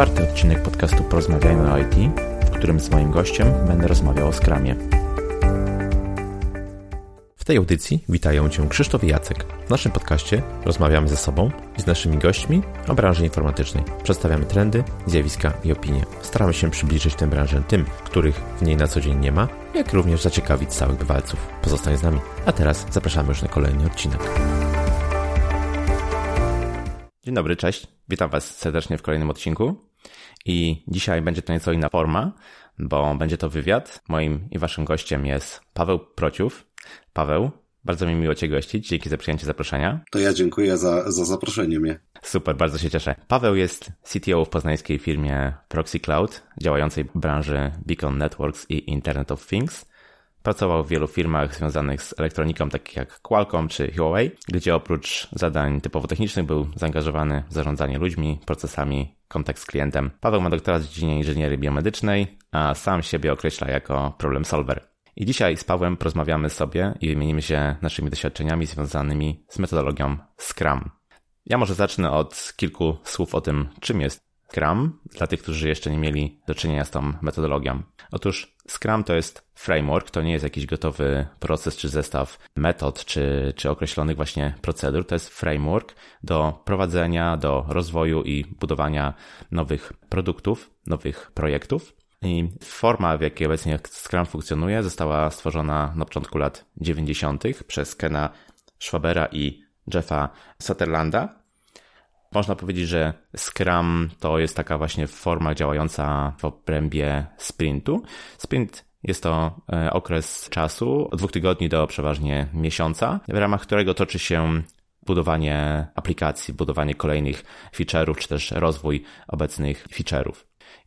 czwarty odcinek podcastu Porozmawiajmy o IT, w którym z moim gościem będę rozmawiał o Skramie. W tej audycji witają Cię Krzysztof i Jacek. W naszym podcaście rozmawiamy ze sobą i z naszymi gośćmi o branży informatycznej. Przedstawiamy trendy, zjawiska i opinie. Staramy się przybliżyć tę branżę tym, których w niej na co dzień nie ma, jak również zaciekawić całych bywalców. Pozostań z nami, a teraz zapraszamy już na kolejny odcinek. Dzień dobry, cześć. Witam Was serdecznie w kolejnym odcinku. I dzisiaj będzie to nieco inna forma, bo będzie to wywiad. Moim i Waszym gościem jest Paweł Prociów. Paweł, bardzo mi miło Cię gościć. Dzięki za przyjęcie zaproszenia. To ja dziękuję za, za zaproszenie mnie. Super, bardzo się cieszę. Paweł jest CTO w poznańskiej firmie Proxy Cloud, działającej w branży Beacon Networks i Internet of Things. Pracował w wielu firmach związanych z elektroniką, takich jak Qualcomm czy Huawei, gdzie oprócz zadań typowo technicznych był zaangażowany w zarządzanie ludźmi, procesami, kontakt z klientem. Paweł ma doktorat w dziedzinie inżynierii biomedycznej, a sam siebie określa jako problem solver. I dzisiaj z Pawłem porozmawiamy sobie i wymienimy się naszymi doświadczeniami związanymi z metodologią Scrum. Ja może zacznę od kilku słów o tym, czym jest Scrum, dla tych, którzy jeszcze nie mieli do czynienia z tą metodologią. Otóż Scrum to jest framework, to nie jest jakiś gotowy proces czy zestaw metod czy, czy określonych właśnie procedur. To jest framework do prowadzenia, do rozwoju i budowania nowych produktów, nowych projektów. I forma, w jakiej obecnie Scrum funkcjonuje, została stworzona na początku lat 90. przez Kena Schwabera i Jeffa Sutherlanda. Można powiedzieć, że Scrum to jest taka właśnie forma działająca w obrębie sprintu. Sprint jest to e, okres czasu od dwóch tygodni do przeważnie miesiąca, w ramach którego toczy się budowanie aplikacji, budowanie kolejnych feature'ów, czy też rozwój obecnych feature'ów.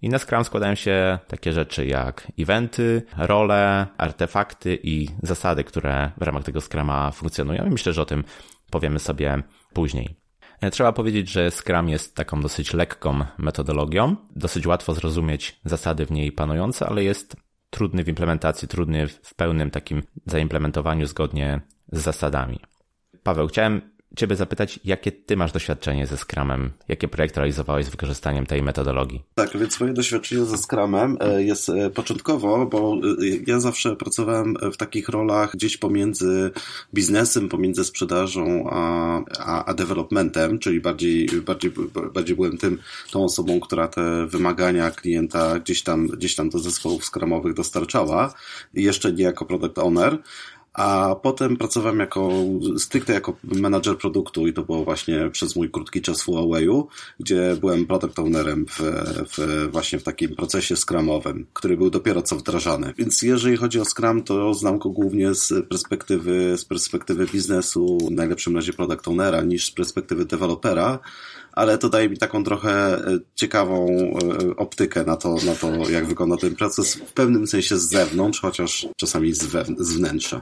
I na Scrum składają się takie rzeczy jak eventy, role, artefakty i zasady, które w ramach tego Scruma funkcjonują. I myślę, że o tym powiemy sobie później. E, trzeba powiedzieć, że Scrum jest taką dosyć lekką metodologią. Dosyć łatwo zrozumieć zasady w niej panujące, ale jest trudny w implementacji, trudny w pełnym takim zaimplementowaniu zgodnie z zasadami. Paweł, chciałem Ciebie zapytać, jakie Ty masz doświadczenie ze Scrumem? Jakie projekty realizowałeś z wykorzystaniem tej metodologii? Tak, więc moje doświadczenie ze Scrumem e, jest e, początkowo, bo e, ja zawsze pracowałem w takich rolach gdzieś pomiędzy biznesem, pomiędzy sprzedażą a, a, a developmentem, czyli bardziej, bardziej, bardziej byłem tym, tą osobą, która te wymagania klienta gdzieś tam, gdzieś tam do zespołów Scrumowych dostarczała. Jeszcze nie jako product owner, a potem pracowałem jako, stricte jako menadżer produktu i to było właśnie przez mój krótki czas w Huawei'u, gdzie byłem product ownerem w, w, właśnie w takim procesie scrumowym, który był dopiero co wdrażany. Więc jeżeli chodzi o Scrum, to znam go głównie z perspektywy, z perspektywy biznesu, w najlepszym razie product ownera, niż z perspektywy dewelopera, ale to daje mi taką trochę e, ciekawą e, optykę na to, na to jak wygląda ten proces, w pewnym sensie z zewnątrz, chociaż czasami z, z wnętrza.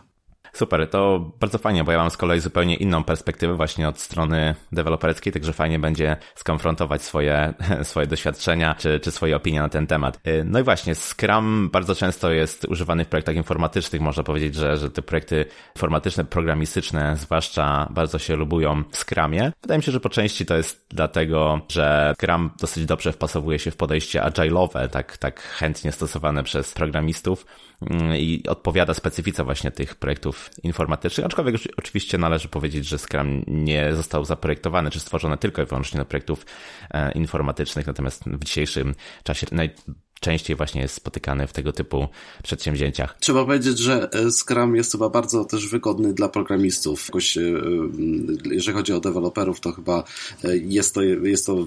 Super, to bardzo fajnie, bo ja mam z kolei zupełnie inną perspektywę właśnie od strony deweloperskiej, także fajnie będzie skonfrontować swoje, swoje doświadczenia czy, czy swoje opinie na ten temat. Y, no i właśnie, Scrum bardzo często jest używany w projektach informatycznych. Można powiedzieć, że, że te projekty informatyczne, programistyczne zwłaszcza bardzo się lubują w Scrumie. Wydaje mi się, że po części to jest dlatego, że Scrum dosyć dobrze wpasowuje się w podejście agile'owe, tak, tak chętnie stosowane przez programistów mm, i odpowiada specyfice właśnie tych projektów informatycznych, aczkolwiek oczywiście należy powiedzieć, że Scrum nie został zaprojektowany czy stworzony tylko i wyłącznie do projektów e, informatycznych, natomiast w dzisiejszym czasie naj częściej właśnie jest spotykany w tego typu przedsięwzięciach. Trzeba powiedzieć, że e, Scrum jest chyba bardzo też wygodny dla programistów. Jakoś, e, jeżeli chodzi o deweloperów, to chyba e, jest to, jest to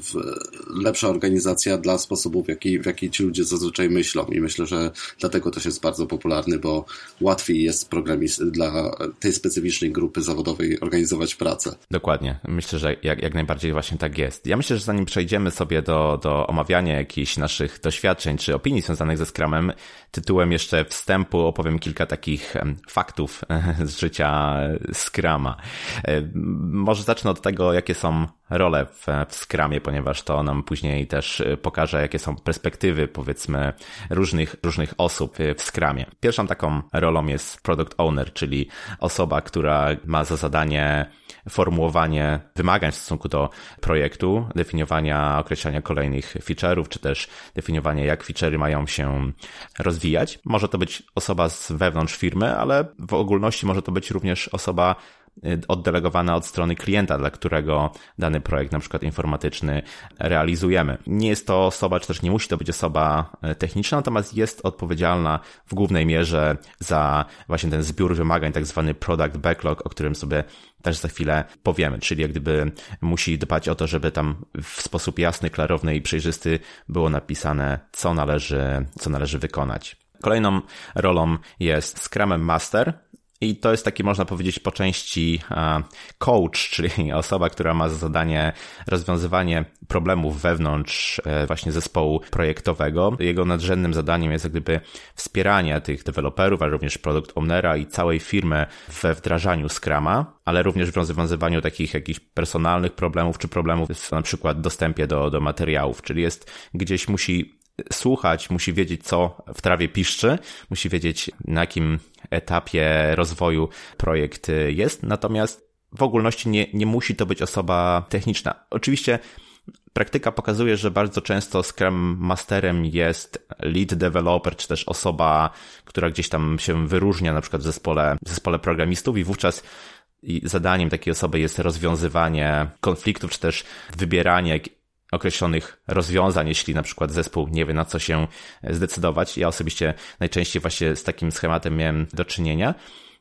lepsza organizacja dla sposobów, w jaki, w jaki ci ludzie zazwyczaj myślą i myślę, że dlatego też jest bardzo popularny, bo łatwiej jest programist dla tej specyficznej grupy zawodowej organizować pracę. Dokładnie. Myślę, że jak, jak najbardziej właśnie tak jest. Ja myślę, że zanim przejdziemy sobie do, do omawiania jakichś naszych doświadczeń czy opinii związanych ze Scrumem. Tytułem jeszcze wstępu opowiem kilka takich faktów z życia Scrama. E, może zacznę od tego, jakie są rolę w, w Scrumie, ponieważ to nam później też pokaże, jakie są perspektywy, powiedzmy, różnych, różnych osób w Scrumie. Pierwszą taką rolą jest Product Owner, czyli osoba, która ma za zadanie formułowanie wymagań w stosunku do projektu, definiowania, określania kolejnych feature'ów, czy też definiowania, jak feature'y mają się rozwijać. Może to być osoba z wewnątrz firmy, ale w ogólności może to być również osoba oddelegowana od strony klienta, dla którego dany projekt, na przykład informatyczny, realizujemy. Nie jest to osoba, czy też nie musi to być osoba y, techniczna, natomiast jest odpowiedzialna w głównej mierze za właśnie ten zbiór wymagań, tak zwany product backlog, o którym sobie też za chwilę powiemy, czyli jak gdyby musi dbać o to, żeby tam w sposób jasny, klarowny i przejrzysty było napisane, co należy, co należy wykonać. Kolejną rolą jest Scrum Master, i to jest taki, można powiedzieć, po części coach, czyli osoba, która ma za zadanie rozwiązywanie problemów wewnątrz e, właśnie zespołu projektowego. Jego nadrzędnym zadaniem jest jak gdyby wspieranie tych deweloperów, ale również product ownera i całej firmy we wdrażaniu Scrama, ale również w rozwiązywaniu takich jakichś personalnych problemów, czy problemów w na przykład dostępie do, do materiałów, czyli jest gdzieś musi słuchać, musi wiedzieć, co w trawie piszczy, musi wiedzieć, na jakim etapie rozwoju projekt jest, natomiast w ogólności nie, nie musi to być osoba techniczna. Oczywiście praktyka pokazuje, że bardzo często Scrum Masterem jest lead developer, czy też osoba, która gdzieś tam się wyróżnia, na przykład w zespole, w zespole programistów i wówczas zadaniem takiej osoby jest rozwiązywanie konfliktów, czy też wybieranie określonych rozwiązań, jeśli na przykład zespół nie wie na co się zdecydować. Ja osobiście najczęściej właśnie z takim schematem miałem do czynienia.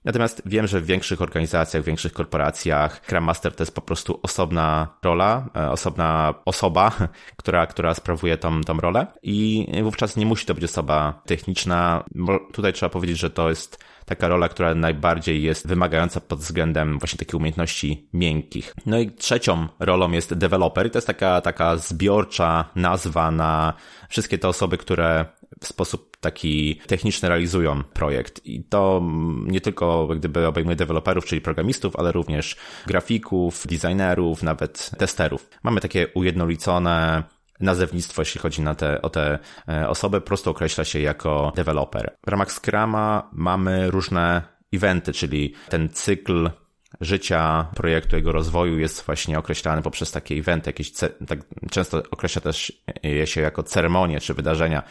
Natomiast wiem, że w większych organizacjach, w większych korporacjach Scrum Master to jest po prostu osobna rola, e, osobna osoba, która, która sprawuje tą, tą rolę. I wówczas nie musi to być osoba techniczna, bo tutaj trzeba powiedzieć, że to jest taka rola, która najbardziej jest wymagająca pod względem właśnie takich umiejętności miękkich. No i trzecią rolą jest developer i to jest taka, taka zbiorcza nazwa na wszystkie te osoby, które w sposób taki techniczny realizują projekt. I to nie tylko gdyby obejmuje deweloperów, czyli programistów, ale również grafików, designerów, nawet testerów. Mamy takie ujednolicone nazewnictwo, jeśli chodzi na te, o te e, osoby, po prostu określa się jako deweloper. W ramach Scrama mamy różne eventy, czyli ten cykl życia projektu, jego rozwoju jest właśnie określany poprzez takie eventy, jakieś tak, często określa też je się jako ceremonie czy wydarzenia.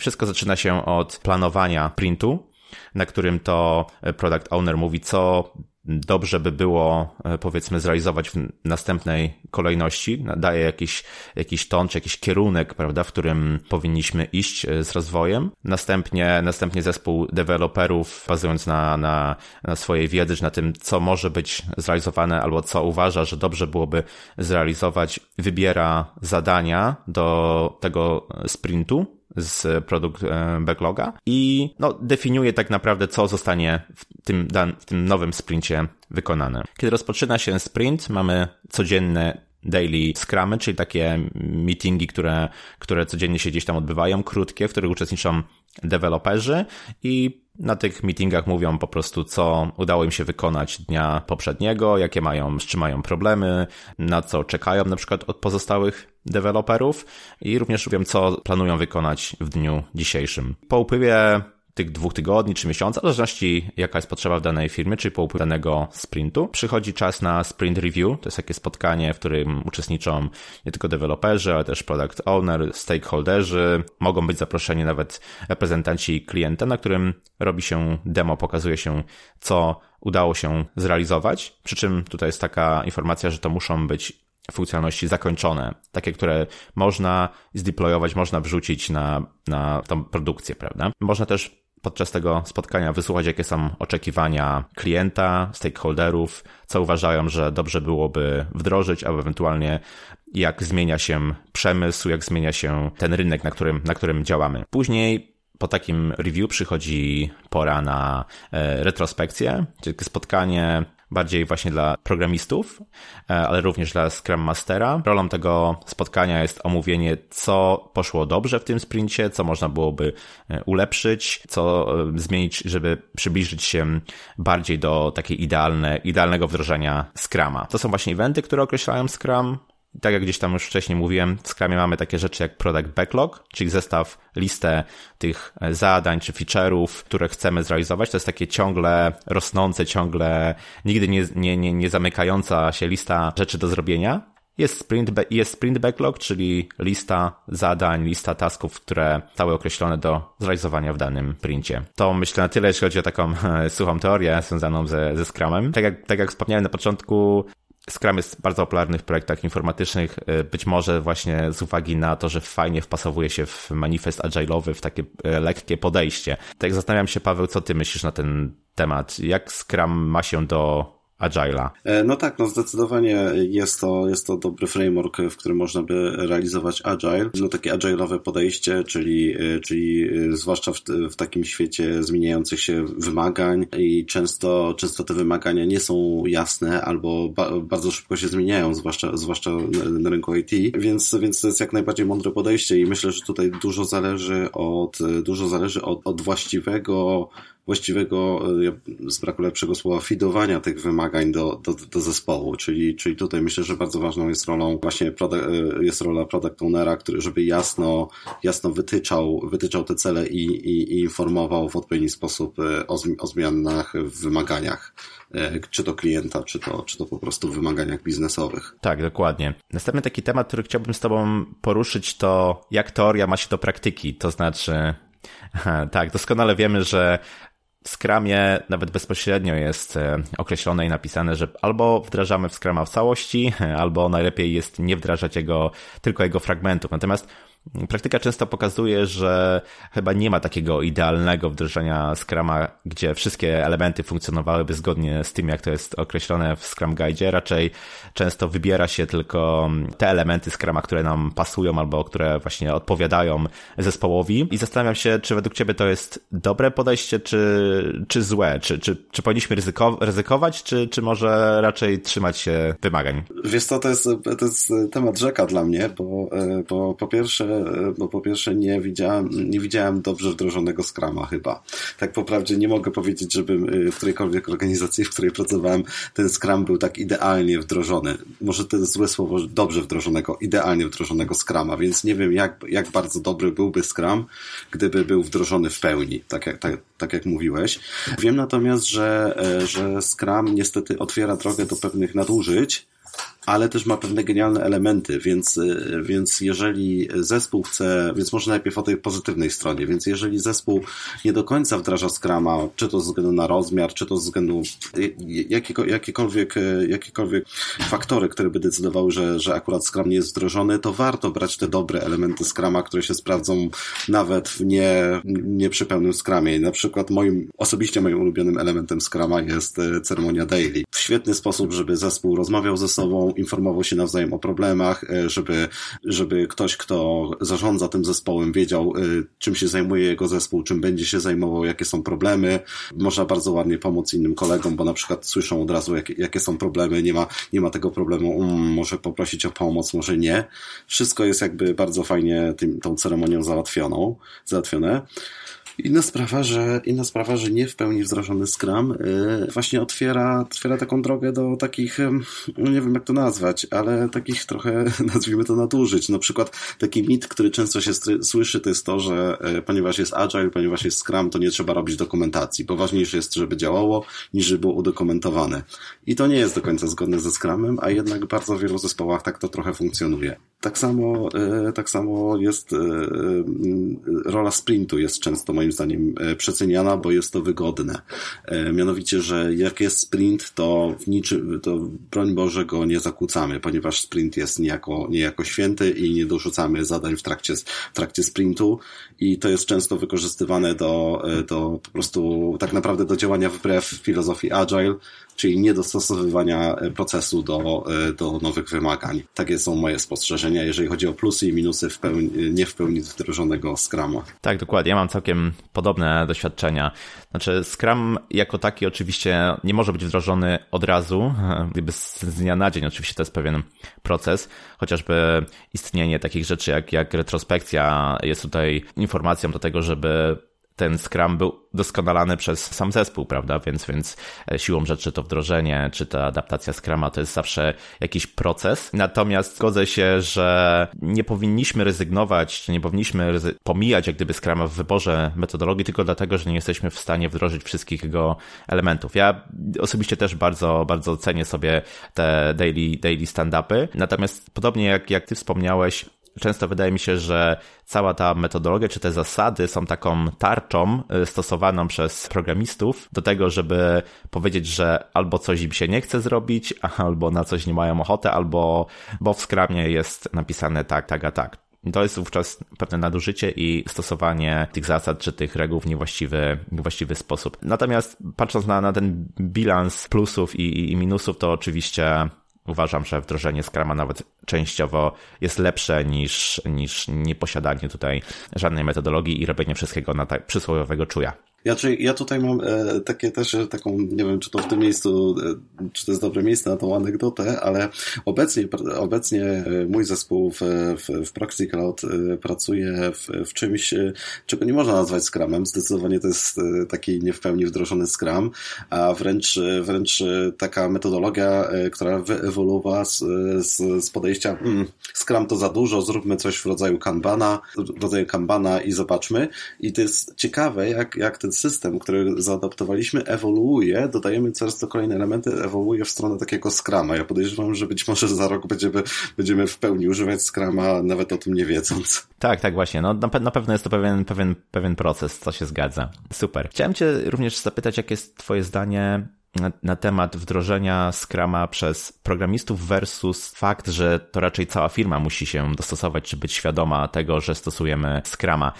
Wszystko zaczyna się od planowania printu, na którym to product owner mówi, co dobrze by było, e, powiedzmy, zrealizować w następnej kolejności. Daje jakiś, jakiś ton, czy jakiś kierunek, prawda, w którym powinniśmy iść e, z rozwojem. Następnie, następnie zespół deweloperów, bazując na, na, na swojej wiedzy, czy na tym, co może być zrealizowane, albo co uważa, że dobrze byłoby zrealizować, wybiera zadania do tego sprintu, z produkt e, backloga i no, definiuje tak naprawdę, co zostanie w tym, w tym nowym sprincie wykonane. Kiedy rozpoczyna się sprint, mamy codzienne daily scrumy, czyli takie meetingi, które, które codziennie się gdzieś tam odbywają, krótkie, w których uczestniczą deweloperzy i na tych meetingach mówią po prostu, co udało im się wykonać dnia poprzedniego, jakie mają, z czym mają problemy, na co czekają na przykład od pozostałych deweloperów i również wiem, co planują wykonać w dniu dzisiejszym. Po upływie tych dwóch tygodni czy miesiąca, w zależności jaka jest potrzeba w danej firmie, czy po upływie danego sprintu. Przychodzi czas na sprint review, to jest takie spotkanie, w którym uczestniczą nie tylko deweloperzy, ale też product owner, stakeholderzy, mogą być zaproszeni nawet reprezentanci klienta, na którym robi się demo, pokazuje się co udało się zrealizować, przy czym tutaj jest taka informacja, że to muszą być funkcjonalności zakończone, takie, które można zdeployować, można wrzucić na, na tą produkcję, prawda? Można też podczas tego spotkania wysłuchać, jakie są oczekiwania klienta, stakeholderów, co uważają, że dobrze byłoby wdrożyć, albo ewentualnie jak zmienia się przemysł, jak zmienia się ten rynek, na którym, na którym działamy. Później po takim review przychodzi pora na e, retrospekcję, czyli spotkanie bardziej właśnie dla programistów, e, ale również dla Scrum Mastera. Rolą tego spotkania jest omówienie, co poszło dobrze w tym sprincie, co można byłoby e, ulepszyć, co e, zmienić, żeby przybliżyć się bardziej do takiej idealne, idealnego wdrożenia Scrama. To są właśnie eventy, które określają Scrum, tak jak gdzieś tam już wcześniej mówiłem, w Scrumie mamy takie rzeczy jak product backlog, czyli zestaw, listę tych zadań czy feature'ów, które chcemy zrealizować. To jest takie ciągle rosnące, ciągle nigdy nie, nie, nie, nie zamykająca się lista rzeczy do zrobienia. Jest sprint, jest sprint backlog, czyli lista zadań, lista tasków, które zostały określone do zrealizowania w danym princie. To myślę na tyle, jeśli chodzi o taką suchą teorię związaną ze, ze Scrumem. Tak jak, tak jak wspomniałem na początku, Scrum jest bardzo popularny w projektach informatycznych, y, być może właśnie z uwagi na to, że fajnie wpasowuje się w manifest agile'owy, w takie y, lekkie podejście. Tak zastanawiam się, Paweł, co ty myślisz na ten temat? Jak Scrum ma się do Agile'a. E, no tak, no zdecydowanie jest to, jest to dobry framework, w którym można by realizować Agile. No takie agile'owe podejście, czyli, e, czyli e, zwłaszcza w, w takim świecie zmieniających się wymagań i często, często te wymagania nie są jasne albo ba, bardzo szybko się zmieniają, zwłaszcza, zwłaszcza na rynku IT, więc, więc to jest jak najbardziej mądre podejście i myślę, że tutaj dużo zależy od, dużo zależy od, od właściwego właściwego, e, z braku lepszego słowa, fidowania tych wymagań do, do, do zespołu, czyli, czyli tutaj myślę, że bardzo ważną jest rolą właśnie product, e, jest rola product ownera, który żeby jasno, jasno wytyczał, wytyczał te cele i, i, i informował w odpowiedni sposób e, o, o zmianach w wymaganiach czy to klienta, czy to, czy to po prostu w wymaganiach biznesowych. Tak, dokładnie. Następny taki temat, który chciałbym z Tobą poruszyć, to jak teoria ma się do praktyki. To znaczy, tak, doskonale wiemy, że w Scrumie nawet bezpośrednio jest e, określone i napisane, że albo wdrażamy w Scrama w całości, albo najlepiej jest nie wdrażać jego, tylko jego fragmentów. Natomiast Praktyka często pokazuje, że chyba nie ma takiego idealnego wdrożenia Scrama, gdzie wszystkie elementy funkcjonowałyby zgodnie z tym, jak to jest określone w Scrum Guide. Raczej często wybiera się tylko te elementy Scrama, które nam pasują albo które właśnie odpowiadają zespołowi. I zastanawiam się, czy według Ciebie to jest dobre podejście, czy, czy złe? Czy, czy, czy powinniśmy ryzyko, ryzykować, czy, czy może raczej trzymać się wymagań? Wiesz co, to jest, to jest temat rzeka dla mnie, bo, e, bo po pierwsze bo po pierwsze nie widziałem, nie widziałem dobrze wdrożonego Scrama chyba. Tak po prawdzie nie mogę powiedzieć, żebym y, w którejkolwiek organizacji, w której pracowałem, ten Scrum był tak idealnie wdrożony. Może to jest złe słowo, dobrze wdrożonego, idealnie wdrożonego Scrama, więc nie wiem jak, jak bardzo dobry byłby Scrum, gdyby był wdrożony w pełni, tak jak, tak, tak jak mówiłeś. Wiem natomiast, że, e, że Scrum niestety otwiera drogę do pewnych nadużyć, ale też ma pewne genialne elementy, więc, y, więc jeżeli zespół chce, więc może najpierw o tej pozytywnej stronie, więc jeżeli zespół nie do końca wdraża Scrama, czy to ze względu na rozmiar, czy to ze względu y, jakiego, jakiekolwiek, y, jakiekolwiek faktory, które by decydowały, że, że akurat Scrum nie jest wdrożony, to warto brać te dobre elementy Scrama, które się sprawdzą nawet w nie, nie przy pełnym Scrumie. Na przykład moim, osobiście moim ulubionym elementem Scrama jest ceremonia daily. W świetny sposób, żeby zespół rozmawiał ze sobą, informował się nawzajem o problemach, e, żeby, żeby ktoś, kto zarządza tym zespołem, wiedział, e, czym się zajmuje jego zespół, czym będzie się zajmował, jakie są problemy. Można bardzo ładnie pomóc innym kolegom, bo na przykład słyszą od razu, jakie, jakie są problemy, nie ma, nie ma tego problemu, um, może poprosić o pomoc, może nie. Wszystko jest jakby bardzo fajnie tym, tą ceremonią załatwioną, załatwione. Inna sprawa, że, inna sprawa, że nie w pełni wdrożony Scrum yy, właśnie otwiera, otwiera taką drogę do takich, yy, nie wiem jak to nazwać, ale takich trochę, nazwijmy to nadużyć. Na przykład taki mit, który często się słyszy, to jest to, że yy, ponieważ jest Agile, ponieważ jest Scrum, to nie trzeba robić dokumentacji, bo ważniejsze jest, żeby działało, niż żeby było udokumentowane. I to nie jest do końca zgodne ze Scrumem, a jednak w bardzo wielu zespołach tak to trochę funkcjonuje. Tak samo, yy, tak samo jest yy, rola sprintu jest często moim zdaniem e, przeceniana, bo jest to wygodne. E, mianowicie, że jak jest sprint, to w niczym, to broń Boże go nie zakłócamy, ponieważ sprint jest niejako, niejako święty i nie dorzucamy zadań w trakcie, w trakcie sprintu i to jest często wykorzystywane do, e, do po prostu tak naprawdę do działania wbrew filozofii agile, czyli niedostosowywania procesu do, do nowych wymagań. Takie są moje spostrzeżenia, jeżeli chodzi o plusy i minusy w pełni, nie w pełni wdrożonego Scrama. Tak, dokładnie. Ja mam całkiem podobne doświadczenia. Znaczy, Scrum jako taki oczywiście nie może być wdrożony od razu, gdyby z dnia na dzień. Oczywiście to jest pewien proces, chociażby istnienie takich rzeczy jak, jak retrospekcja jest tutaj informacją do tego, żeby ten Scrum był doskonalany przez sam zespół, prawda? Więc, więc e, siłą rzeczy to wdrożenie, czy ta adaptacja Scruma to jest zawsze jakiś proces. Natomiast zgodzę się, że nie powinniśmy rezygnować, nie powinniśmy pomijać jak gdyby Scruma w wyborze metodologii tylko dlatego, że nie jesteśmy w stanie wdrożyć wszystkich jego elementów. Ja osobiście też bardzo, bardzo cenię sobie te daily, daily stand-upy. Natomiast podobnie jak, jak ty wspomniałeś, często wydaje mi się, że cała ta metodologia czy te zasady są taką tarczą y, stosowaną przez programistów do tego, żeby powiedzieć, że albo coś im się nie chce zrobić, albo na coś nie mają ochotę, albo bo w skramie jest napisane tak, tak, a tak. To jest wówczas pewne nadużycie i stosowanie tych zasad czy tych reguł w niewłaściwy, niewłaściwy sposób. Natomiast patrząc na, na ten bilans plusów i, i minusów, to oczywiście uważam, że wdrożenie Scrama nawet częściowo jest lepsze niż, niż nieposiadanie tutaj żadnej metodologii i robienie wszystkiego na tak przysłowiowego czuja. Ja, czy, ja tutaj mam e, takie też taką, nie wiem, czy to w tym miejscu, e, czy to jest dobre miejsce na tą anegdotę, ale obecnie, obecnie e, mój zespół w, w, w Proxy Cloud e, pracuje w, w czymś, e, czego nie można nazwać Scrumem. Zdecydowanie to jest taki nie w pełni wdrożony Scrum, a wręcz, wręcz taka metodologia, która wyewoluowała z, z, z podejścia hmm, Scrum to za dużo, zróbmy coś w rodzaju Kanbana, w rodzaju Kanbana i zobaczmy. I to jest ciekawe, jak, jak ten ten system, który zaadaptowaliśmy, ewoluuje, dodajemy coraz to kolejne elementy, ewoluuje w stronę takiego Scrama. Ja podejrzewam, że być może za rok będziemy, będziemy w pełni używać Scrama, nawet o tym nie wiedząc. Tak, tak, właśnie. No, na, na pewno jest to pewien, pewien, pewien proces, co się zgadza. Super. Chciałem Cię również zapytać, jakie jest Twoje zdanie na, temat wdrożenia Scrama przez programistów versus fakt, że to raczej cała firma musi się dostosować, czy być świadoma tego, że stosujemy Scrama.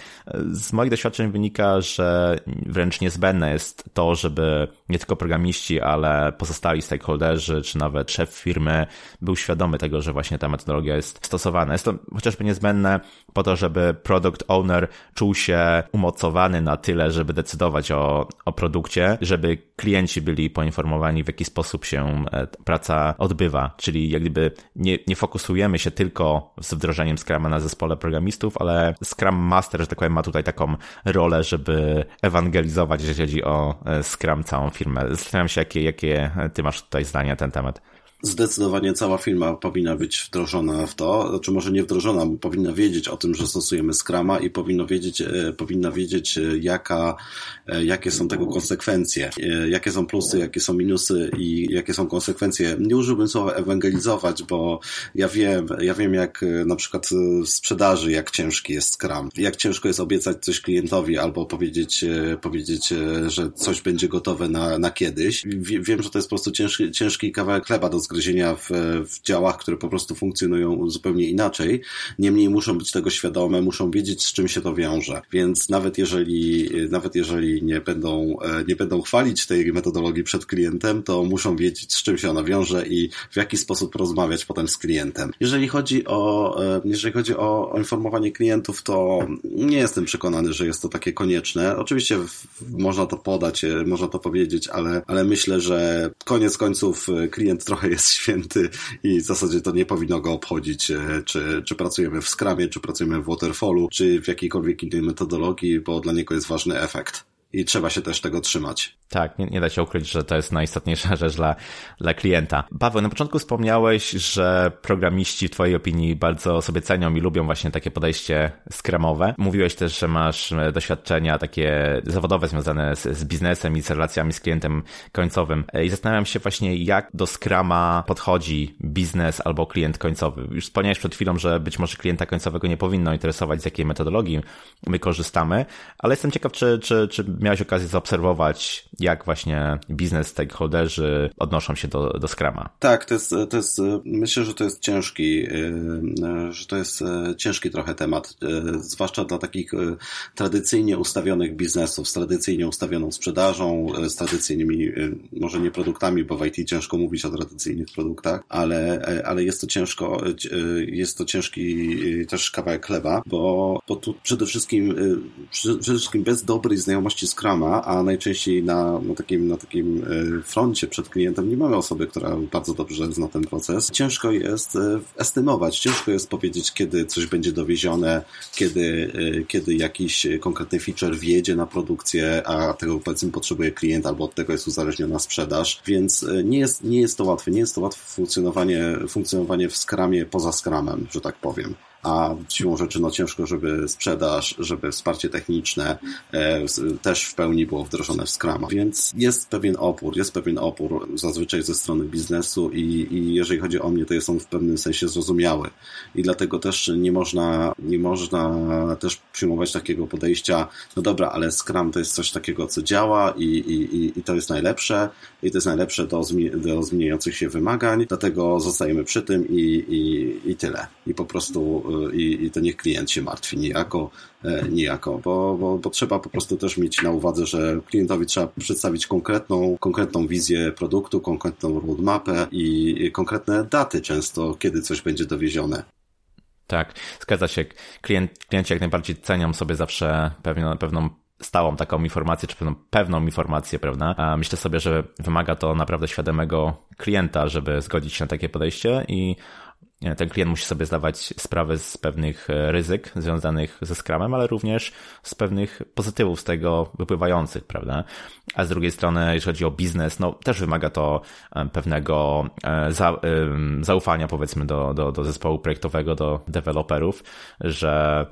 Z moich doświadczeń wynika, że wręcz niezbędne jest to, żeby nie tylko programiści, ale pozostali stakeholderzy, czy nawet szef firmy był świadomy tego, że właśnie ta metodologia jest stosowana. Jest to chociażby niezbędne po to, żeby product owner czuł się umocowany na tyle, żeby decydować o, o produkcie, żeby klienci byli poinformowani, w jaki sposób się e, praca odbywa. Czyli jak gdyby nie, nie fokusujemy się tylko z wdrożeniem Scruma na zespole programistów, ale Scrum Master, że tak powiem, ma tutaj taką rolę, żeby ewangelizować, jeżeli chodzi o e, Scrum całą firmę. Zastanawiam się, jakie, jakie ty masz tutaj zdania na ten temat. Zdecydowanie cała firma powinna być wdrożona w to, znaczy może nie wdrożona, bo powinna wiedzieć o tym, że stosujemy Scrama i powinno wiedzieć, e, powinna wiedzieć e, jaka, e, jakie są tego konsekwencje, jakie są plusy, jakie są minusy i jakie są konsekwencje. Nie użyłbym słowa ewangelizować, bo ja wiem, ja wiem jak na przykład w sprzedaży, jak ciężki jest Scrum, jak ciężko jest obiecać coś klientowi albo powiedzieć, powiedzieć że coś będzie gotowe na, na kiedyś. Wiem, że to jest po prostu ciężki, ciężki kawałek chleba do zgryzienia w, w działach, które po prostu funkcjonują zupełnie inaczej. Niemniej muszą być tego świadome, muszą wiedzieć, z czym się to wiąże. Więc nawet jeżeli, nawet jeżeli nie będą, e, nie będą chwalić tej metodologii przed klientem, to muszą wiedzieć, z czym się ona wiąże i w jaki sposób rozmawiać potem z klientem. Jeżeli chodzi o, e, jeżeli chodzi o, o informowanie klientów, to nie jestem przekonany, że jest to takie konieczne. Oczywiście można to podać, e, można to powiedzieć, ale, ale myślę, że koniec końców klient trochę jest jest święty i w zasadzie to nie powinno go obchodzić, e, czy, czy pracujemy w Scrumie, czy pracujemy w Waterfallu, czy w jakiejkolwiek innej metodologii, bo dla niego jest ważny efekt i trzeba się też tego trzymać. Tak, nie, nie da się ukryć, że to jest najistotniejsza rzecz dla, dla klienta. Paweł, na początku wspomniałeś, że programiści w Twojej opinii bardzo sobie cenią i lubią właśnie takie podejście skramowe. Mówiłeś też, że masz doświadczenia takie zawodowe związane z, z biznesem i z relacjami z klientem końcowym. I zastanawiam się właśnie, jak do skrama podchodzi biznes albo klient końcowy. Już wspomniałeś przed chwilą, że być może klienta końcowego nie powinno interesować, z jakiej metodologii my korzystamy, ale jestem ciekaw, czy, czy, czy miałeś okazję zaobserwować, jak właśnie biznes stakeholderzy odnoszą się do, do Scrama. Tak, to jest, to jest, myślę, że to jest ciężki, y, że to jest y, ciężki trochę temat, y, zwłaszcza dla takich tradycyjnie ustawionych biznesów, z tradycyjnie ustawioną sprzedażą, z tradycyjnymi, może nie produktami, bo w IT ciężko mówić o tradycyjnych produktach, ale, ale jest to ciężko, jest to ciężki też kawałek chleba, bo, bo tu przede wszystkim, przede wszystkim bez dobrej znajomości Scrama, a najczęściej na na, takim, na takim froncie przed klientem. Nie mamy osoby, która bardzo dobrze zna ten proces. Ciężko jest estymować, ciężko jest powiedzieć, kiedy coś będzie dowiezione, kiedy, kiedy jakiś konkretny feature wjedzie na produkcję, a tego powiedzmy potrzebuje klient albo od tego jest uzależniona sprzedaż, więc nie jest, nie jest to łatwe, nie jest to łatwe funkcjonowanie, funkcjonowanie w skramie poza skramem, że tak powiem a siłą rzeczy no ciężko, żeby sprzedaż, żeby wsparcie techniczne e, też w pełni było wdrożone w Scrama. Więc jest pewien opór, jest pewien opór zazwyczaj ze strony biznesu i, i jeżeli chodzi o mnie, to jest on w pewnym sensie zrozumiały. I dlatego też nie można, nie można też przyjmować takiego podejścia, no dobra, ale Scrum to jest coś takiego, co działa i, i, i to jest najlepsze i to jest najlepsze do, do zmieniających się wymagań, dlatego zostajemy przy tym i, i, i tyle. I po prostu i, i to niech klient się martwi niejako, e, niejako bo, bo, bo trzeba po prostu też mieć na uwadze, że klientowi trzeba przedstawić konkretną, konkretną wizję produktu, konkretną roadmapę i konkretne daty często, kiedy coś będzie dowiezione. Tak, zgadza się. Klient, klienci jak najbardziej cenią sobie zawsze pewną, pewną stałą taką informację, czy pewną, pewną informację, prawda? A myślę sobie, że wymaga to naprawdę świadomego klienta, żeby zgodzić się na takie podejście i ten klient musi sobie zdawać sprawę z pewnych e, ryzyk związanych ze Scrumem, ale również z pewnych pozytywów z tego wypływających, prawda? A z drugiej strony, jeśli chodzi o biznes, no też wymaga to e, pewnego e, za, zaufania, powiedzmy, do, do, do zespołu projektowego, do deweloperów, że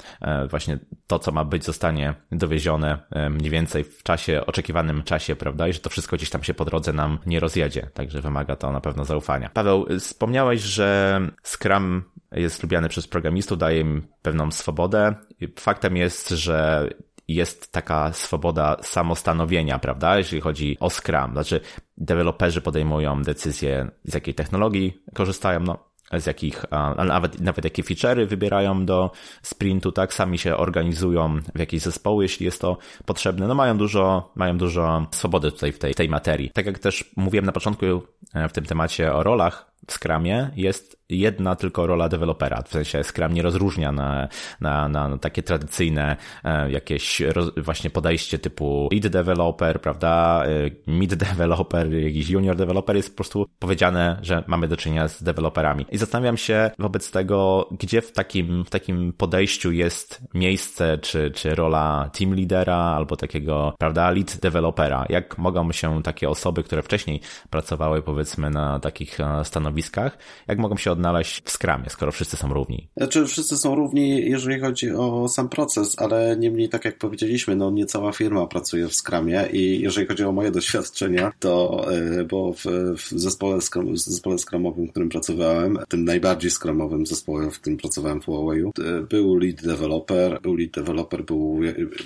właśnie to, co ma być, zostanie dowiezione mniej więcej w czasie, oczekiwanym czasie, prawda? I że to wszystko gdzieś tam się po drodze nam nie rozjedzie. Także wymaga to na pewno zaufania. Paweł, wspomniałeś, że Scrum jest lubiany przez programistów, daje im pewną swobodę. Faktem jest, że jest taka swoboda samostanowienia, prawda, jeśli chodzi o Scrum. Znaczy, deweloperzy podejmują decyzję, z jakiej technologii korzystają, no, z jakich, a nawet, nawet jakie feature'y wybierają do sprintu, tak, sami się organizują w jakieś zespoły, jeśli jest to potrzebne, no mają dużo, mają dużo swobody tutaj w tej, tej materii. Tak jak też mówiłem na początku e, w tym temacie o rolach w Scrumie, jest jedna tylko rola dewelopera. W sensie Scrum nie rozróżnia na, na, na takie tradycyjne e, jakieś właśnie podejście typu lead developer, prawda, e, mid developer, jakiś junior developer. Jest po prostu powiedziane, że mamy do czynienia z deweloperami. I zastanawiam się wobec tego, gdzie w takim, w takim podejściu jest miejsce, czy, czy rola team leadera albo takiego, prawda, lead developera. Jak mogą się takie osoby, które wcześniej pracowały powiedzmy na takich e, stanowiskach, jak mogą się odnaleźć w skramie, skoro wszyscy są równi? Znaczy, wszyscy są równi, jeżeli chodzi o sam proces, ale niemniej, tak jak powiedzieliśmy, no nie cała firma pracuje w skramie i jeżeli chodzi o moje doświadczenia, to, e, bo w, w zespole, skram, zespole skramowym, w którym pracowałem, tym najbardziej skramowym zespole, w którym pracowałem w Huawei, e, był lead developer, był lead developer, był,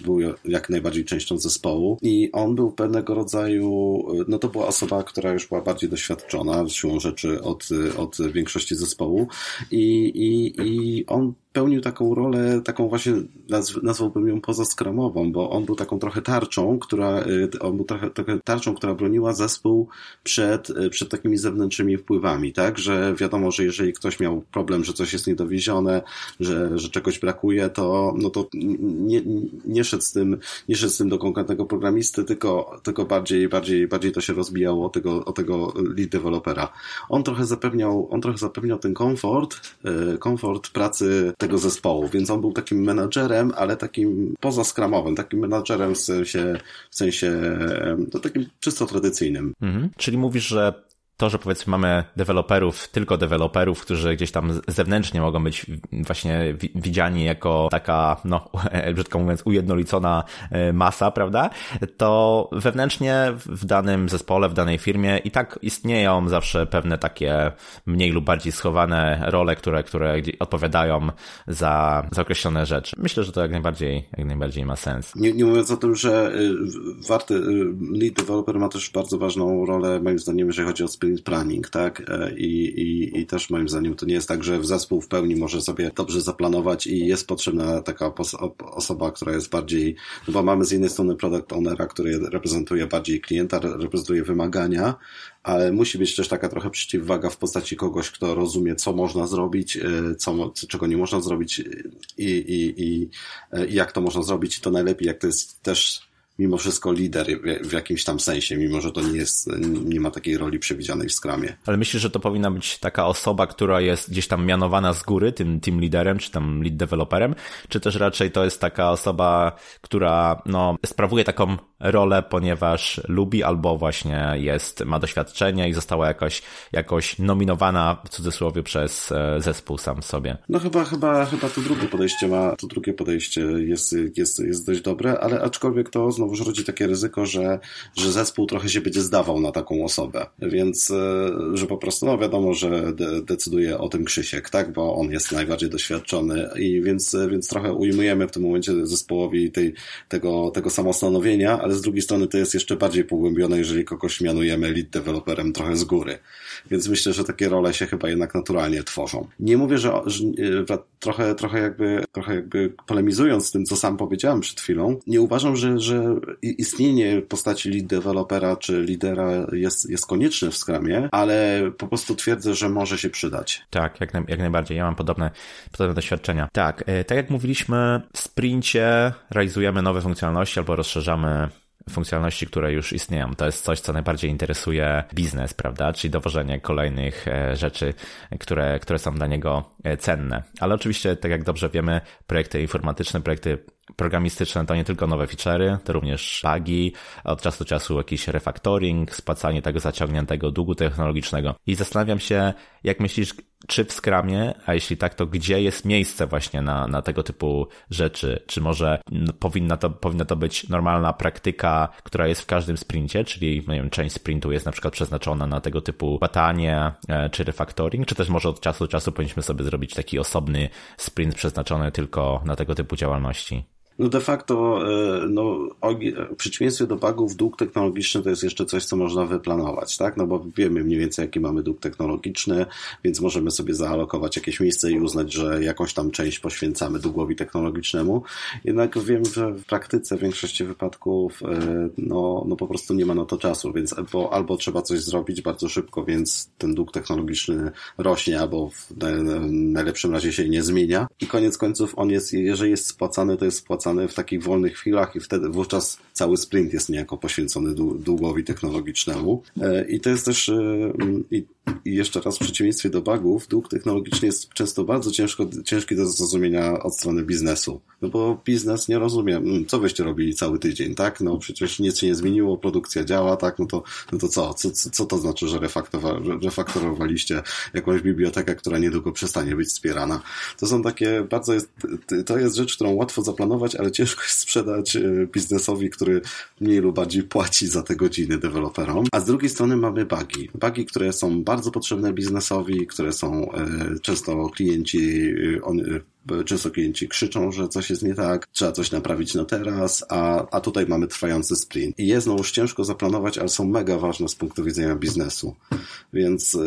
był jak najbardziej częścią zespołu i on był pewnego rodzaju, no to była osoba, która już była bardziej doświadczona, siłą rzeczy od, od większości zespołu i, i, i on pełnił taką rolę, taką właśnie nazwałbym ją pozaskramową, bo on był taką trochę tarczą, która, y, on był trochę, trochę tarczą, która broniła zespół przed, y, przed takimi zewnętrznymi wpływami, tak, że wiadomo, że jeżeli ktoś miał problem, że coś jest niedowiezione, że, że czegoś brakuje, to, no to nie, nie szedł z tym, nie szedł z tym do konkretnego programisty, tylko, tylko bardziej, bardziej, bardziej to się rozbijało o tego, o tego lead developera. On trochę zapewniał, on trochę zapewniał ten komfort, y, komfort pracy tego zespołu, więc on był takim menadżerem, ale takim poza skramowym, takim menadżerem w sensie, w sensie to takim czysto tradycyjnym. Mhm. Czyli mówisz, że to, że powiedzmy mamy deweloperów, tylko deweloperów, którzy gdzieś tam zewnętrznie mogą być właśnie widziani jako taka, no, brzydko mówiąc, ujednolicona e, masa, prawda? To wewnętrznie w danym zespole, w danej firmie i tak istnieją zawsze pewne takie mniej lub bardziej schowane role, które, które odpowiadają za, za określone rzeczy. Myślę, że to jak najbardziej, jak najbardziej ma sens. Nie, nie mówiąc o tym, że y, warty, y, lead developer ma też bardzo ważną rolę, moim zdaniem, jeżeli chodzi o planning, tak? E, I, i, I też moim zdaniem to nie jest tak, że w zespół w pełni może sobie dobrze zaplanować i jest potrzebna taka osoba, która jest bardziej, no bo mamy z jednej strony product ownera, który reprezentuje bardziej klienta, reprezentuje wymagania, ale musi być też taka trochę przeciwwaga w postaci kogoś, kto rozumie, co można zrobić, e, co, czego nie można zrobić i, i, i, i jak to można zrobić i to najlepiej, jak to jest też mimo wszystko lider w jakimś tam sensie, mimo że to nie jest, nie ma takiej roli przewidzianej w skramie. Ale myślisz, że to powinna być taka osoba, która jest gdzieś tam mianowana z góry, tym team liderem, czy tam lead developerem, czy też raczej to jest taka osoba, która no, sprawuje taką rolę, ponieważ lubi albo właśnie jest, ma doświadczenie i została jakoś, jakoś nominowana w cudzysłowie przez e, zespół sam sobie. No chyba, chyba, chyba to drugie podejście ma, to drugie podejście jest, jest, jest dość dobre, ale aczkolwiek to znowuż rodzi takie ryzyko, że, że zespół trochę się będzie zdawał na taką osobę, więc e, że po prostu, no wiadomo, że de, decyduje o tym Krzysiek, tak, bo on jest najbardziej doświadczony i więc, więc trochę ujmujemy w tym momencie zespołowi tej, tego, tego samostanowienia, ale z drugiej strony to jest jeszcze bardziej pogłębione, jeżeli kogoś mianujemy lead developerem trochę z góry. Więc myślę, że takie role się chyba jednak naturalnie tworzą. Nie mówię, że, że e, trochę, trochę jakby, trochę jakby polemizując z tym, co sam powiedziałem przed chwilą, nie uważam, że, że istnienie postaci lead developera czy lidera jest, jest konieczne w Scrumie, ale po prostu twierdzę, że może się przydać. Tak, jak, jak najbardziej. Ja mam podobne, podobne doświadczenia. Tak, e, tak jak mówiliśmy, w sprincie realizujemy nowe funkcjonalności albo rozszerzamy funkcjonalności, które już istnieją. To jest coś, co najbardziej interesuje biznes, prawda? Czyli dowożenie kolejnych e, rzeczy, które, które są dla niego e, cenne. Ale oczywiście, tak jak dobrze wiemy, projekty informatyczne, projekty programistyczne to nie tylko nowe feature'y, to również bugi, od czasu do czasu jakiś refactoring, spłacanie tego zaciągniętego długu technologicznego. I zastanawiam się, jak myślisz, czy w Scrumie, a jeśli tak, to gdzie jest miejsce właśnie na, na tego typu rzeczy? Czy może powinna to, powinna to być normalna praktyka, która jest w każdym sprincie, czyli nie wiem, część sprintu jest na przykład przeznaczona na tego typu batanie e, czy refactoring, czy też może od czasu do czasu powinniśmy sobie zrobić taki osobny sprint przeznaczony tylko na tego typu działalności? No de facto, e, no, w przeciwieństwie do bugów, dług technologiczny to jest jeszcze coś, co można wyplanować, tak? No bo wiemy mniej więcej, jaki mamy dług technologiczny, więc możemy sobie zaalokować jakieś miejsce i uznać, że jakąś tam część poświęcamy długowi technologicznemu. Jednak wiem, że w praktyce w większości wypadków, e, no, no po prostu nie ma na to czasu, więc albo, albo trzeba coś zrobić bardzo szybko, więc ten dług technologiczny rośnie, albo w najlepszym razie się nie zmienia. I koniec końców on jest, jeżeli jest spłacany, to jest spłacany opłacany w takich wolnych chwilach i wtedy wówczas cały sprint jest niejako poświęcony długowi technologicznemu. E, I to jest też, e, i jeszcze raz w przeciwieństwie do bugów, dług technologiczny jest często bardzo ciężko, ciężki do zrozumienia od strony biznesu. No bo biznes nie rozumie, mm, co wyście robili cały tydzień, tak? No przecież nic się nie zmieniło, produkcja działa, tak? No to, no to co? Co, co to znaczy, że refaktorowaliście jakąś bibliotekę, która niedługo przestanie być wspierana? To są takie bardzo jest, to jest rzecz, którą łatwo zaplanować, ale ciężko jest sprzedać e, biznesowi, który mniej lub bardziej płaci za te godziny deweloperom. A z drugiej strony mamy bugi. Bugi, które są bardzo potrzebne biznesowi, które są e, często klienci, e, on, często klienci krzyczą, że coś jest nie tak, trzeba coś naprawić na teraz, a, a tutaj mamy trwający sprint. I je znowuż ciężko zaplanować, ale są mega ważne z punktu widzenia biznesu. Więc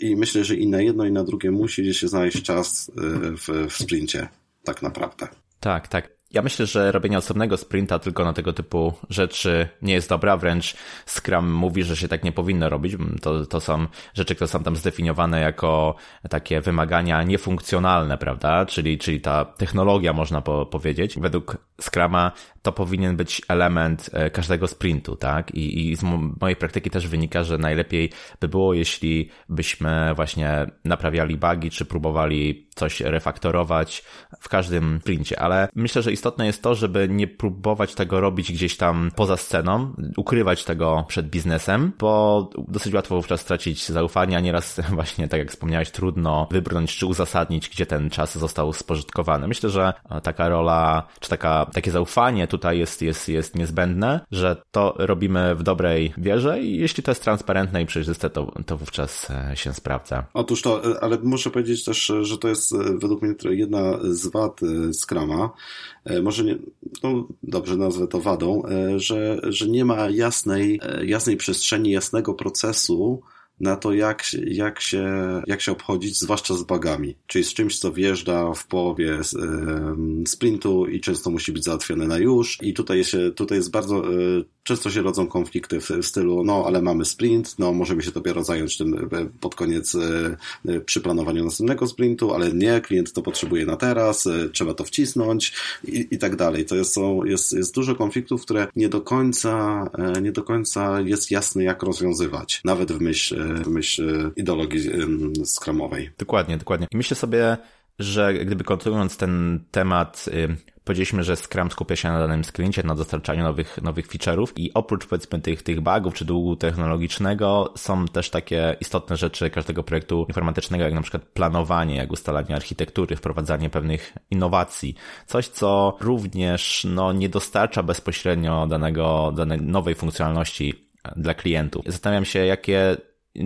i myślę, że i na jedno i na drugie musi się znaleźć czas w, w sprincie, tak naprawdę. Tak, tak. Ja myślę, że robienie osobnego sprinta tylko na tego typu rzeczy nie jest dobra, wręcz Scrum mówi, że się tak nie powinno robić. To, to są rzeczy, które są tam zdefiniowane jako takie wymagania niefunkcjonalne, prawda? Czyli, czyli ta technologia, można po, powiedzieć. Według Scrama to powinien być element e, każdego sprintu, tak? I, I z mojej praktyki też wynika, że najlepiej by było, jeśli byśmy właśnie naprawiali bugi, czy próbowali coś refaktorować w każdym sprincie, ale myślę, że istotne jest to, żeby nie próbować tego robić gdzieś tam poza sceną, ukrywać tego przed biznesem, bo dosyć łatwo wówczas stracić zaufanie, a nieraz właśnie, tak jak wspomniałeś, trudno wybrnąć czy uzasadnić, gdzie ten czas został spożytkowany. Myślę, że taka rola, czy taka, takie zaufanie tutaj jest, jest, jest niezbędne, że to robimy w dobrej wierze i jeśli to jest transparentne i przejrzyste, to, to wówczas e, się sprawdza. Otóż to, e, ale muszę powiedzieć też, że to jest e, według mnie jedna z wad Scrama, może nie, no dobrze nazwę to wadą, że, że nie ma jasnej, jasnej przestrzeni, jasnego procesu, na to, jak, jak, się, jak się obchodzić, zwłaszcza z bagami. Czyli z czymś, co wjeżdża w połowie sprintu i często musi być załatwione na już. I tutaj, się, tutaj jest bardzo często się rodzą konflikty w, stylu, no ale mamy sprint, no możemy się dopiero zająć tym pod koniec przy planowaniu następnego sprintu, ale nie, klient to potrzebuje na teraz, trzeba to wcisnąć i, i tak dalej. To jest, jest, jest dużo konfliktów, które nie do końca, nie do końca jest jasne, jak rozwiązywać, nawet w myśl, w myśl ideologii skramowej. Dokładnie, dokładnie. I myślę sobie, że gdyby kontynuując ten temat, powiedzieliśmy, że Scrum skupia się na danym sklincie, na dostarczaniu nowych, nowych feature'ów i oprócz powiedzmy tych, tych bugów czy długu technologicznego są też takie istotne rzeczy każdego projektu informatycznego, jak na przykład planowanie, jak ustalanie architektury, wprowadzanie pewnych innowacji. Coś, co również no, nie dostarcza bezpośrednio danego, danej nowej funkcjonalności dla klientów. Zastanawiam się, jakie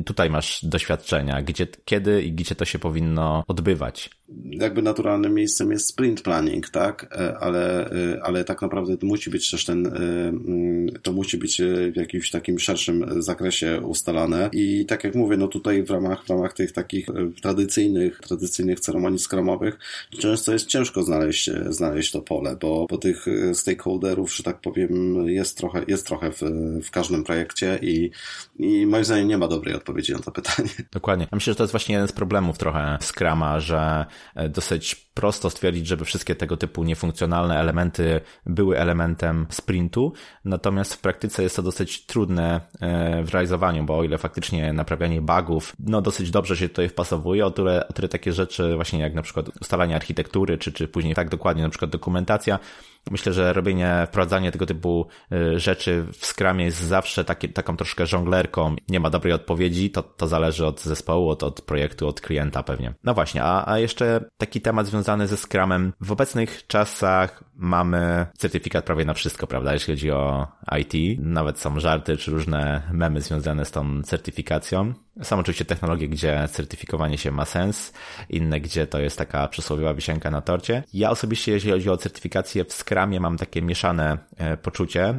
tutaj masz doświadczenia, gdzie, kiedy i gdzie to się powinno odbywać jakby naturalnym miejscem jest sprint planning, tak? E, ale, e, ale tak naprawdę to musi być też ten, e, mm, to musi być w jakimś takim szerszym zakresie ustalane i tak jak mówię, no tutaj w ramach, w ramach tych takich tradycyjnych, tradycyjnych ceremonii skramowych często jest ciężko znaleźć, znaleźć to pole, bo, bo tych stakeholderów, że tak powiem, jest trochę, jest trochę w, w każdym projekcie i, i moim zdaniem nie ma dobrej odpowiedzi na to pytanie. Dokładnie. Ja myślę, że to jest właśnie jeden z problemów trochę Scrama, że dosyć prosto stwierdzić, żeby wszystkie tego typu niefunkcjonalne elementy były elementem sprintu, natomiast w praktyce jest to dosyć trudne e, w realizowaniu, bo o ile faktycznie naprawianie bugów, no dosyć dobrze się tutaj wpasowuje, o tyle, o tyle takie rzeczy właśnie jak na przykład ustalanie architektury, czy, czy później tak dokładnie na przykład dokumentacja, Myślę, że robienie, wprowadzanie tego typu y, rzeczy w Scrumie jest zawsze taką troszkę żonglerką. Nie ma dobrej odpowiedzi, to, to zależy od zespołu, od, od projektu, od klienta pewnie. No właśnie, a, a jeszcze taki temat związany ze Scrumem. W obecnych czasach mamy certyfikat prawie na wszystko, prawda, jeśli chodzi o IT. Nawet są żarty czy różne memy związane z tą certyfikacją. Są oczywiście technologie, gdzie certyfikowanie się ma sens, inne, gdzie to jest taka przysłowiowa wisienka na torcie. Ja osobiście, jeśli chodzi o certyfikację w Scrumie, mam takie mieszane e, poczucie.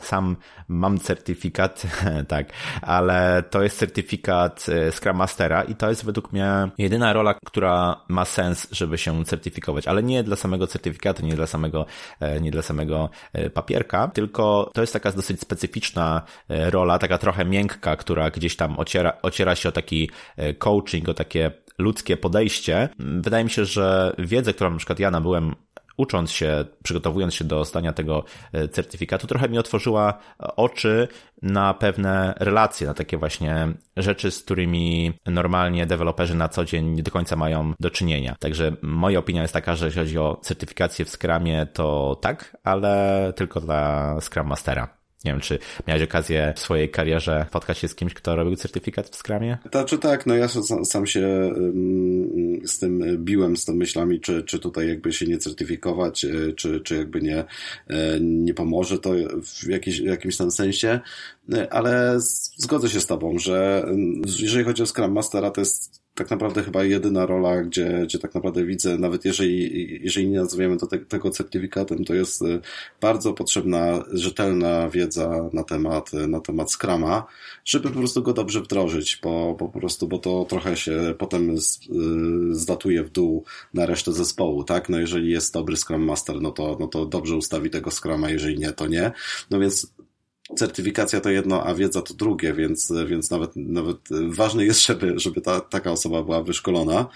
Sam mam certyfikat, tak, ale to jest certyfikat e, Scrum Mastera i to jest według mnie jedyna rola, która ma sens, żeby się certyfikować, ale nie dla samego certyfikatu, nie dla samego, e, nie dla samego papierka, tylko to jest taka dosyć specyficzna rola, taka trochę miękka, która gdzieś tam ociera, ociera się o taki coaching, o takie ludzkie podejście. Wydaje mi się, że wiedzę, którą na przykład ja nabyłem ucząc się, przygotowując się do zdania tego e, certyfikatu, trochę mi otworzyła oczy na pewne relacje, na takie właśnie rzeczy, z którymi normalnie deweloperzy na co dzień nie do końca mają do czynienia. Także moja opinia jest taka, że jeśli chodzi o certyfikację w Scrumie, to tak, ale tylko dla Scrum Mastera. Nie wiem, czy miałeś okazję w swojej karierze spotkać się z kimś, kto robił certyfikat w Scrumie? Znaczy tak, no ja sam się z tym biłem, z tą myślami, czy, czy tutaj jakby się nie certyfikować, e, czy, czy jakby nie, e, nie pomoże to w jakiś, jakimś tam sensie, e, ale zgodzę się z tobą, że jeżeli chodzi o Scrum Mastera, to jest tak naprawdę chyba jedyna rola, gdzie, gdzie tak naprawdę widzę, nawet jeżeli, jeżeli nie nazwiemy to te, tego certyfikatem, to jest y, bardzo potrzebna, rzetelna wiedza na temat, na temat Scrama, żeby po prostu go dobrze wdrożyć, bo, bo po prostu, bo to trochę się potem z, y, zdatuje w dół na resztę zespołu, tak? No jeżeli jest dobry Scrum Master, no to, no to dobrze ustawi tego Scrama, jeżeli nie, to nie. No więc certyfikacja to jedno, a wiedza to drugie, więc, więc nawet, nawet ważne jest, żeby, żeby ta, taka osoba była wyszkolona.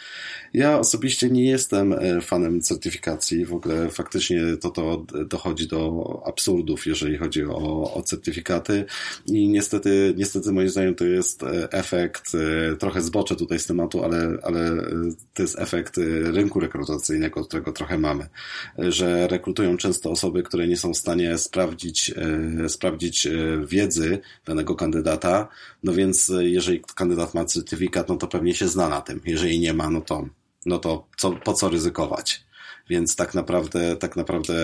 Ja osobiście nie jestem e, fanem certyfikacji, w ogóle faktycznie to, to dochodzi do absurdów, jeżeli chodzi o, o certyfikaty i niestety, niestety moim zdaniem to jest e, efekt, e, trochę zboczę tutaj z tematu, ale, ale to jest efekt rynku rekrutacyjnego, którego trochę mamy, że rekrutują często osoby, które nie są w stanie sprawdzić, sprawdzić E, wiedzy danego kandydata, no więc e, jeżeli kandydat ma certyfikat, no to pewnie się zna na tym. Jeżeli nie ma, no to, no to co, po co ryzykować? Więc tak naprawdę, tak naprawdę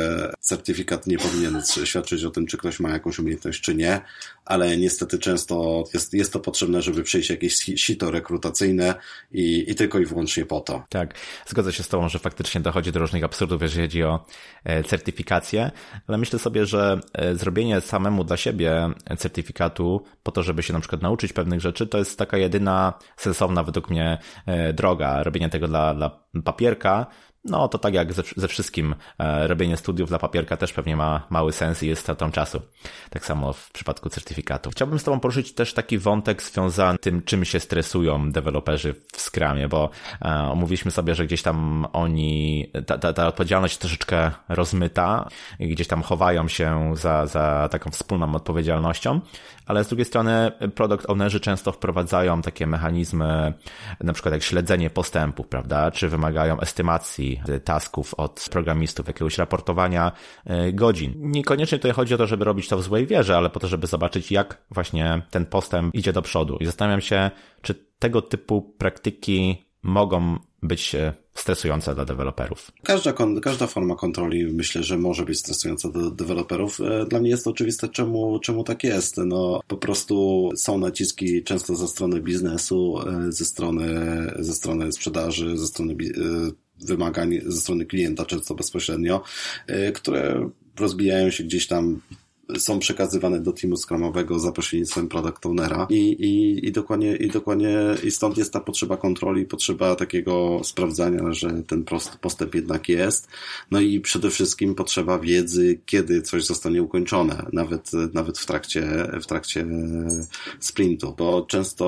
certyfikat nie powinien świadczyć o tym, czy ktoś ma jakąś umiejętność, czy nie, ale niestety często jest, jest to potrzebne, żeby przejść jakieś sito rekrutacyjne i, i tylko i wyłącznie po to. Tak, zgodzę się z Tobą, że faktycznie dochodzi do różnych absurdów, jeżeli chodzi o e, certyfikację, ale myślę sobie, że e, zrobienie samemu dla siebie certyfikatu po to, żeby się na przykład nauczyć pewnych rzeczy, to jest taka jedyna sensowna według mnie e, droga. Robienie tego dla, dla papierka no to tak jak ze, ze wszystkim, e, robienie studiów dla papierka też pewnie ma mały sens i jest stratą czasu. Tak samo w przypadku certyfikatu. Chciałbym z Tobą poruszyć też taki wątek związany z tym, czym się stresują deweloperzy w Scrumie, bo e, omówiliśmy sobie, że gdzieś tam oni, ta, ta, ta odpowiedzialność troszeczkę rozmyta, gdzieś tam chowają się za, za taką wspólną odpowiedzialnością, ale z drugiej strony product ownerzy często wprowadzają takie mechanizmy, na przykład jak śledzenie postępów, prawda, czy wymagają estymacji tasków od programistów, jakiegoś raportowania e, godzin. Niekoniecznie tutaj chodzi o to, żeby robić to w złej wierze, ale po to, żeby zobaczyć, jak właśnie ten postęp idzie do przodu. I zastanawiam się, czy tego typu praktyki mogą być e, stresujące dla deweloperów. Każda, każda forma kontroli myślę, że może być stresująca dla deweloperów. E, dla mnie jest to oczywiste, czemu, czemu tak jest. No, po prostu są naciski często ze strony biznesu, e, ze strony, ze strony sprzedaży, ze strony wymagań ze strony klienta, często bezpośrednio, które rozbijają się gdzieś tam są przekazywane do teamu scrumowego za pośrednictwem product ownera. I, i, i dokładnie, i dokładnie i stąd jest ta potrzeba kontroli, potrzeba takiego sprawdzania, że ten postęp jednak jest, no i przede wszystkim potrzeba wiedzy, kiedy coś zostanie ukończone, nawet, nawet w trakcie, w trakcie sprintu, bo często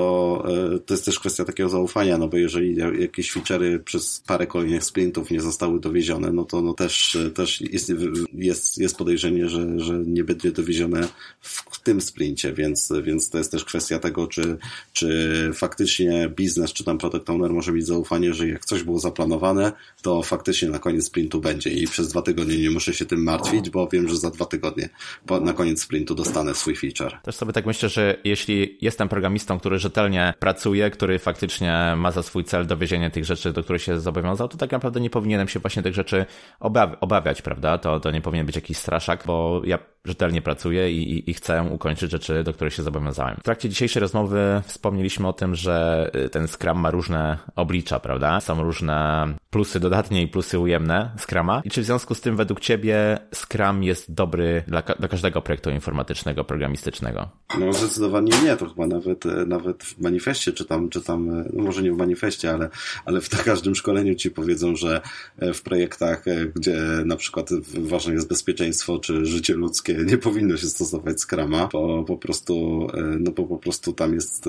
e, to jest też kwestia takiego zaufania, no bo jeżeli jakieś feature'y przez parę kolejnych sprintów nie zostały dowiezione, no to no też, też jest, jest, jest podejrzenie, że, że nie będzie będzie dowiezione w tym sprincie, więc, więc to jest też kwestia tego, czy, czy faktycznie biznes, czy tam product owner może mieć zaufanie, że jak coś było zaplanowane, to faktycznie na koniec sprintu będzie i przez dwa tygodnie nie muszę się tym martwić, bo wiem, że za dwa tygodnie na koniec sprintu dostanę swój feature. Też sobie tak myślę, że jeśli jestem programistą, który rzetelnie pracuje, który faktycznie ma za swój cel dowiezienie tych rzeczy, do których się zobowiązał, to tak naprawdę nie powinienem się właśnie tych rzeczy obawiać, prawda? To, to nie powinien być jakiś straszak, bo ja rzetelnie pracuję i, i, i, chcę ukończyć rzeczy, do których się zobowiązałem. W trakcie dzisiejszej rozmowy wspomnieliśmy o tym, że y, ten Scrum ma różne oblicza, prawda? Są różne plusy dodatnie i plusy ujemne Scruma. I czy w związku z tym według Ciebie Scrum jest dobry dla, dla każdego projektu informatycznego, programistycznego? No zdecydowanie nie, to chyba nawet, e, nawet w manifestie, czy tam, czy tam e, no może nie w manifestie, ale, ale w każdym szkoleniu Ci powiedzą, że e, w projektach, gdzie na przykład ważne jest bezpieczeństwo, czy życie ludzkie, nie powinno się stosować Scrama, bo po prostu, no bo po prostu tam jest,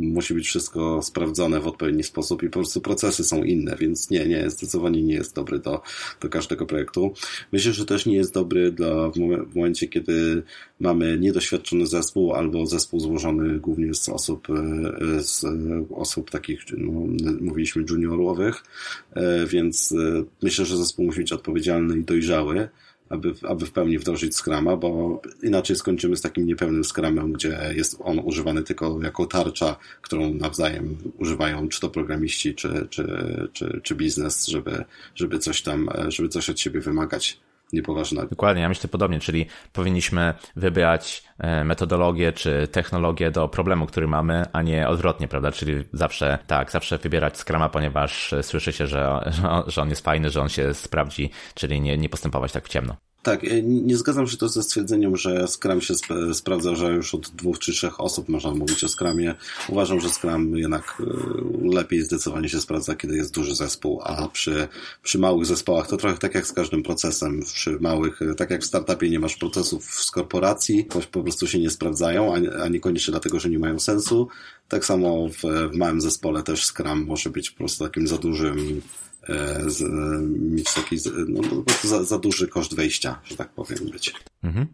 musi być wszystko sprawdzone w odpowiedni sposób i po prostu procesy są inne inne, więc nie, nie, zdecydowanie nie jest dobry do, do każdego projektu. Myślę, że też nie jest dobry dla, w momencie, kiedy mamy niedoświadczony zespół albo zespół złożony głównie z osób, e, z osób takich, no, mówiliśmy juniorowych, e, więc e, myślę, że zespół musi być odpowiedzialny i dojrzały aby, aby w pełni wdrożyć Scrama, bo inaczej skończymy z takim niepełnym Scrumem, gdzie jest on używany tylko jako tarcza, którą nawzajem używają czy to programiści, czy, czy, czy, czy biznes, żeby, żeby coś tam, żeby coś od siebie wymagać niepoważnego. Dokładnie, ja myślę podobnie, czyli powinniśmy wybrać e, metodologię czy technologię do problemu, który mamy, a nie odwrotnie, prawda? Czyli zawsze, tak, zawsze wybierać Scrama, ponieważ słyszy się, że, że on jest fajny, że on się sprawdzi, czyli nie, nie postępować tak w ciemno. Tak, e, nie zgadzam się to ze stwierdzeniem, że Scrum się sp sprawdza, że już od dwóch czy trzech osób można mówić o Scrumie. Uważam, że Scrum jednak e, lepiej zdecydowanie się sprawdza, kiedy jest duży zespół, a przy, przy małych zespołach to trochę tak jak z każdym procesem. Przy małych, e, tak jak w startupie nie masz procesów z korporacji, po prostu się nie sprawdzają, a, a niekoniecznie dlatego, że nie mają sensu. Tak samo w, w małym zespole też Scrum może być po prostu takim za dużym z, e, mieć taki no, no za, za, duży koszt wejścia, że tak powiem, być. Mhm.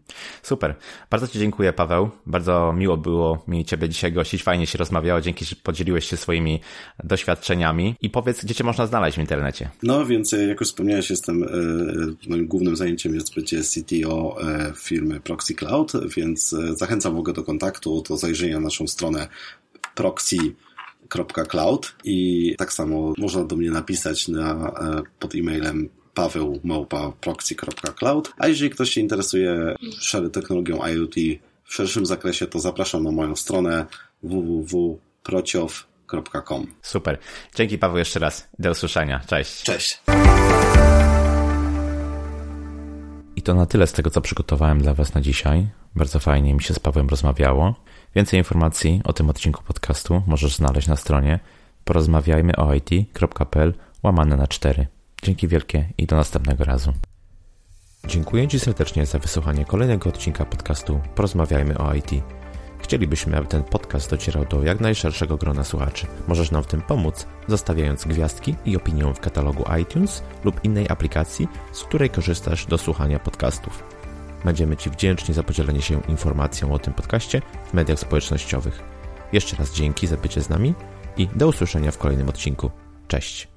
Super. Bardzo Ci dziękuję, Paweł. Bardzo miło było mi Ciebie dzisiaj gościć. Fajnie się rozmawiało. Dzięki, że podzieliłeś się swoimi doświadczeniami. I powiedz, gdzie Cię można znaleźć w internecie? No, więc jak już wspomniałeś, jestem, e, moim głównym zajęciem jest bycie CTO firmy Proxy Cloud, więc zachęcam w ogóle do kontaktu, do zajrzenia na naszą stronę proxy paweł.cloud i tak samo można do mnie napisać na, e, pod e-mailem paweł.proxy.cloud. A jeżeli ktoś się interesuje technologią IoT w szerszym zakresie, to zapraszam na moją stronę www.prociow.com. Super. Dzięki Paweł jeszcze raz. Do usłyszenia. Cześć. Cześć. I to na tyle z tego, co przygotowałem dla Was na dzisiaj. Bardzo fajnie mi się z Pawłem rozmawiało. Więcej informacji o tym odcinku podcastu możesz znaleźć na stronie porozmawiajmy o it.pl łamane na 4. Dzięki wielkie i do następnego razu. Dziękuję Ci serdecznie za wysłuchanie kolejnego odcinka podcastu Porozmawiajmy o IT. Chcielibyśmy, aby ten podcast docierał do jak najszerszego grona słuchaczy. Możesz nam w tym pomóc, zostawiając gwiazdki i opinię w katalogu iTunes lub innej aplikacji, z której korzystasz do słuchania podcastów. Będziemy Ci wdzięczni za podzielenie się informacją o tym podcaście w mediach społecznościowych. Jeszcze raz dzięki za bycie z nami i do usłyszenia w kolejnym odcinku. Cześć!